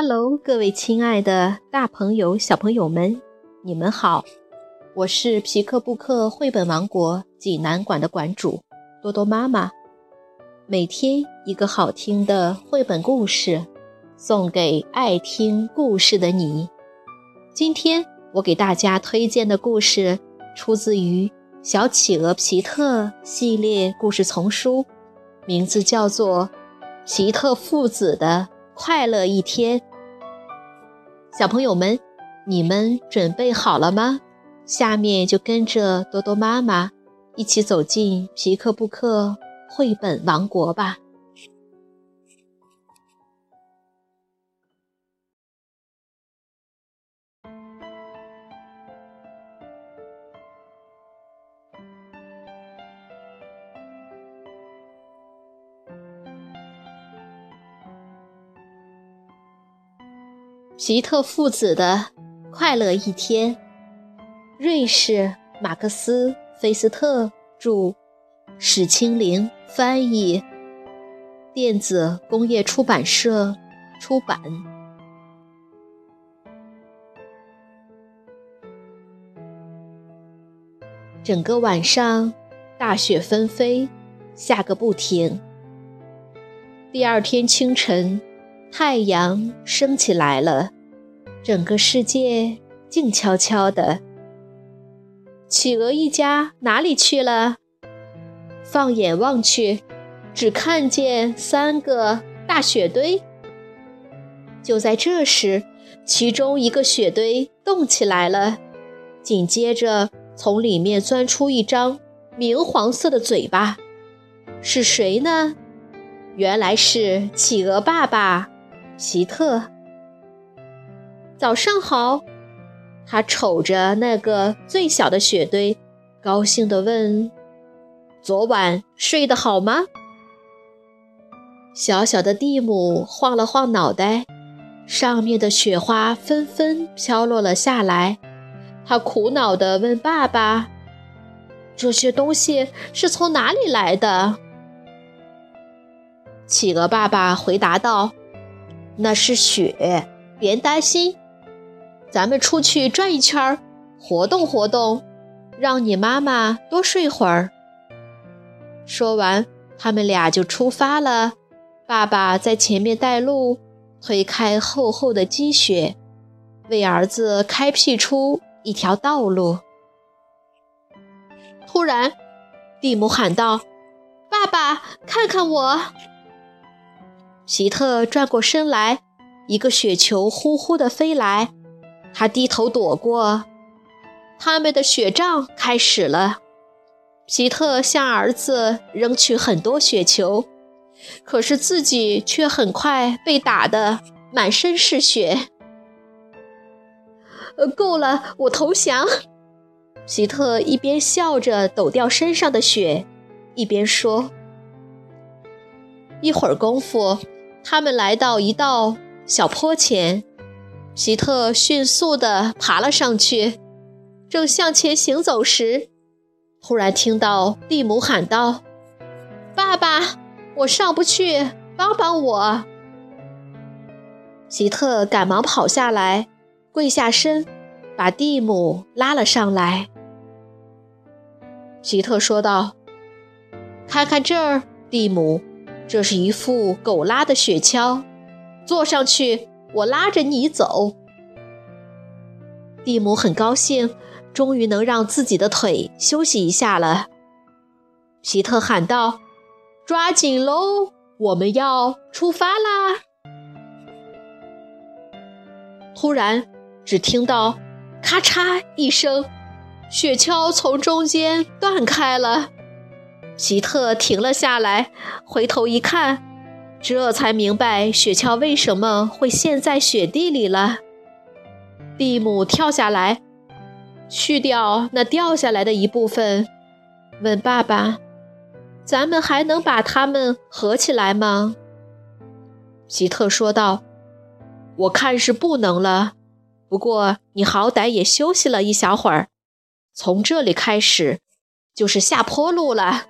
Hello，各位亲爱的大朋友、小朋友们，你们好！我是皮克布克绘本王国济南馆的馆主多多妈妈。每天一个好听的绘本故事，送给爱听故事的你。今天我给大家推荐的故事，出自于《小企鹅皮特》系列故事丛书，名字叫做《皮特父子的快乐一天》。小朋友们，你们准备好了吗？下面就跟着多多妈妈一起走进皮克布克。绘本王国吧！皮特父子的快乐一天，瑞士马克思·菲斯特著。史清玲翻译，电子工业出版社出版。整个晚上，大雪纷飞，下个不停。第二天清晨，太阳升起来了，整个世界静悄悄的。企鹅一家哪里去了？放眼望去，只看见三个大雪堆。就在这时，其中一个雪堆动起来了，紧接着从里面钻出一张明黄色的嘴巴。是谁呢？原来是企鹅爸爸皮特。早上好，他瞅着那个最小的雪堆，高兴地问。昨晚睡得好吗？小小的蒂姆晃了晃脑袋，上面的雪花纷纷飘落了下来。他苦恼地问爸爸：“这些东西是从哪里来的？”企鹅爸爸回答道：“那是雪，别担心。咱们出去转一圈，活动活动，让你妈妈多睡会儿。”说完，他们俩就出发了。爸爸在前面带路，推开厚厚的积雪，为儿子开辟出一条道路。突然，蒂姆喊道：“爸爸，看看我！”皮特转过身来，一个雪球呼呼地飞来，他低头躲过。他们的雪仗开始了。皮特向儿子扔去很多雪球，可是自己却很快被打得满身是血。呃，够了，我投降。皮特一边笑着抖掉身上的雪，一边说：“一会儿功夫，他们来到一道小坡前，皮特迅速地爬了上去，正向前行走时。”突然听到蒂姆喊道：“爸爸，我上不去，帮帮我！”皮特赶忙跑下来，跪下身，把蒂姆拉了上来。皮特说道：“看看这儿，蒂姆，这是一副狗拉的雪橇，坐上去，我拉着你走。”蒂姆很高兴。终于能让自己的腿休息一下了，皮特喊道：“抓紧喽，我们要出发啦！”突然，只听到“咔嚓”一声，雪橇从中间断开了。皮特停了下来，回头一看，这才明白雪橇为什么会陷在雪地里了。蒂姆跳下来。去掉那掉下来的一部分，问爸爸：“咱们还能把它们合起来吗？”皮特说道：“我看是不能了。不过你好歹也休息了一小会儿。从这里开始，就是下坡路了。”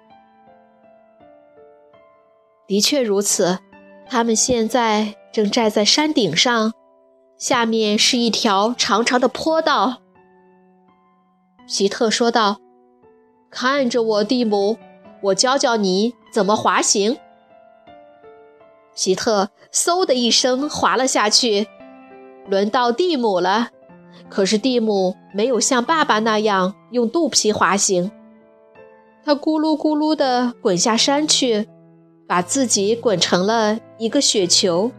的确如此，他们现在正站在山顶上，下面是一条长长的坡道。皮特说道：“看着我，蒂姆，我教教你怎么滑行。”皮特嗖的一声滑了下去。轮到蒂姆了，可是蒂姆没有像爸爸那样用肚皮滑行，他咕噜咕噜地滚下山去，把自己滚成了一个雪球。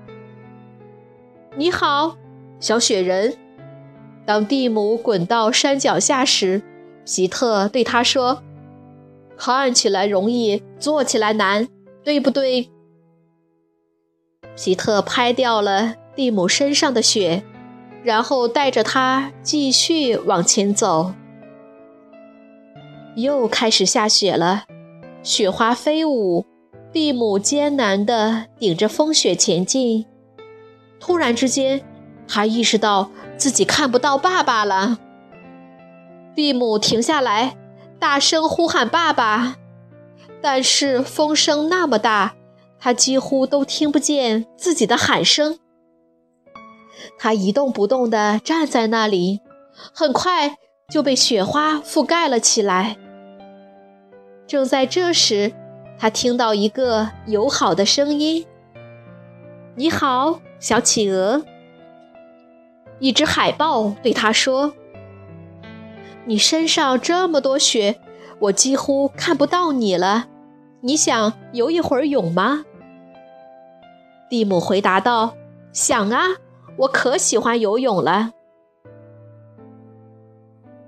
你好，小雪人。当蒂姆滚到山脚下时，皮特对他说：“看起来容易，做起来难，对不对？”皮特拍掉了。蒂姆身上的雪，然后带着他继续往前走。又开始下雪了，雪花飞舞，蒂姆艰难地顶着风雪前进。突然之间，他意识到自己看不到爸爸了。蒂姆停下来，大声呼喊爸爸，但是风声那么大，他几乎都听不见自己的喊声。他一动不动地站在那里，很快就被雪花覆盖了起来。正在这时，他听到一个友好的声音：“你好，小企鹅。”一只海豹对他说：“你身上这么多雪，我几乎看不到你了。你想游一会儿泳吗？”蒂姆回答道：“想啊。”我可喜欢游泳了，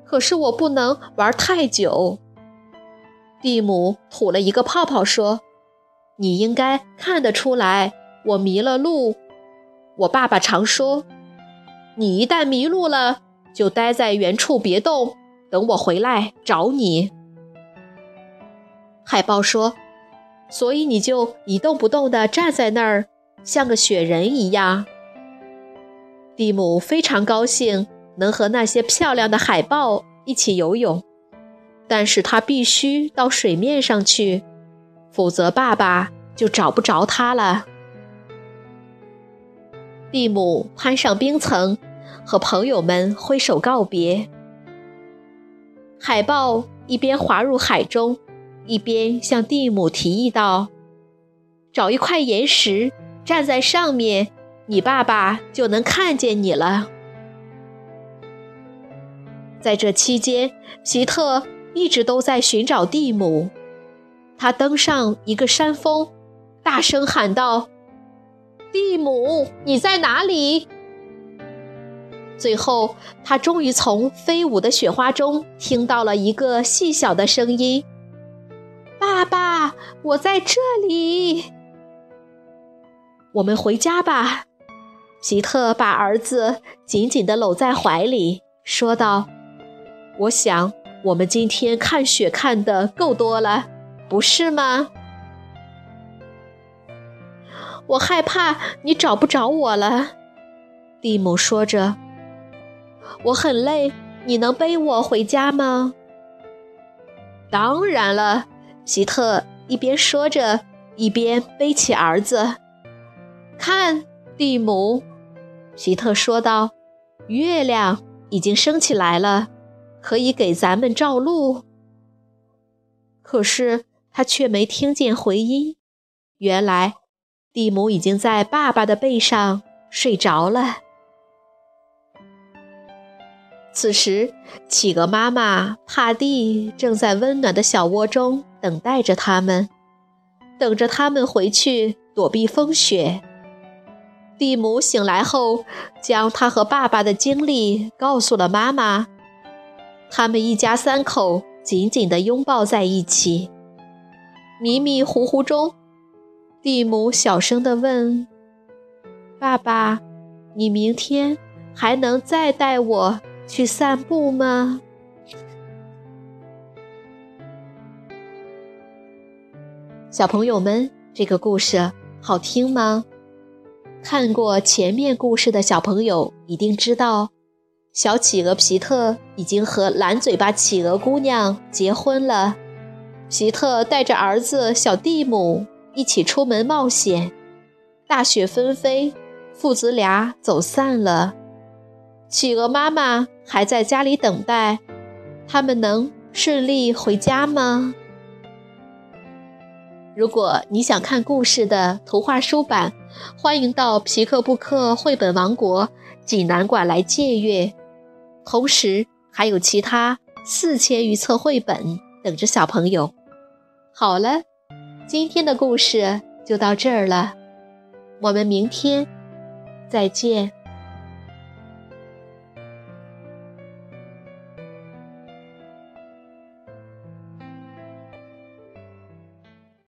可是我不能玩太久。蒂姆吐了一个泡泡说：“你应该看得出来，我迷了路。我爸爸常说，你一旦迷路了，就待在原处别动，等我回来找你。”海豹说：“所以你就一动不动地站在那儿，像个雪人一样。”蒂姆非常高兴能和那些漂亮的海豹一起游泳，但是他必须到水面上去，否则爸爸就找不着他了。蒂姆攀上冰层，和朋友们挥手告别。海豹一边滑入海中，一边向蒂姆提议道：“找一块岩石，站在上面。”你爸爸就能看见你了。在这期间，皮特一直都在寻找蒂姆。他登上一个山峰，大声喊道：“蒂姆，你在哪里？”最后，他终于从飞舞的雪花中听到了一个细小的声音：“爸爸，我在这里。”我们回家吧。皮特把儿子紧紧地搂在怀里，说道：“我想我们今天看雪看的够多了，不是吗？”我害怕你找不着我了，蒂姆说着。我很累，你能背我回家吗？当然了，皮特一边说着，一边背起儿子。看，蒂姆。皮特说道：“月亮已经升起来了，可以给咱们照路。”可是他却没听见回音。原来，蒂姆已经在爸爸的背上睡着了。此时，企鹅妈妈帕蒂正在温暖的小窝中等待着他们，等着他们回去躲避风雪。蒂姆醒来后，将他和爸爸的经历告诉了妈妈。他们一家三口紧紧地拥抱在一起。迷迷糊糊中，蒂姆小声地问：“爸爸，你明天还能再带我去散步吗？”小朋友们，这个故事好听吗？看过前面故事的小朋友一定知道，小企鹅皮特已经和蓝嘴巴企鹅姑娘结婚了。皮特带着儿子小蒂姆一起出门冒险，大雪纷飞，父子俩走散了。企鹅妈妈还在家里等待，他们能顺利回家吗？如果你想看故事的图画书版，欢迎到皮克布克绘本王国济南馆来借阅。同时，还有其他四千余册绘本等着小朋友。好了，今天的故事就到这儿了，我们明天再见。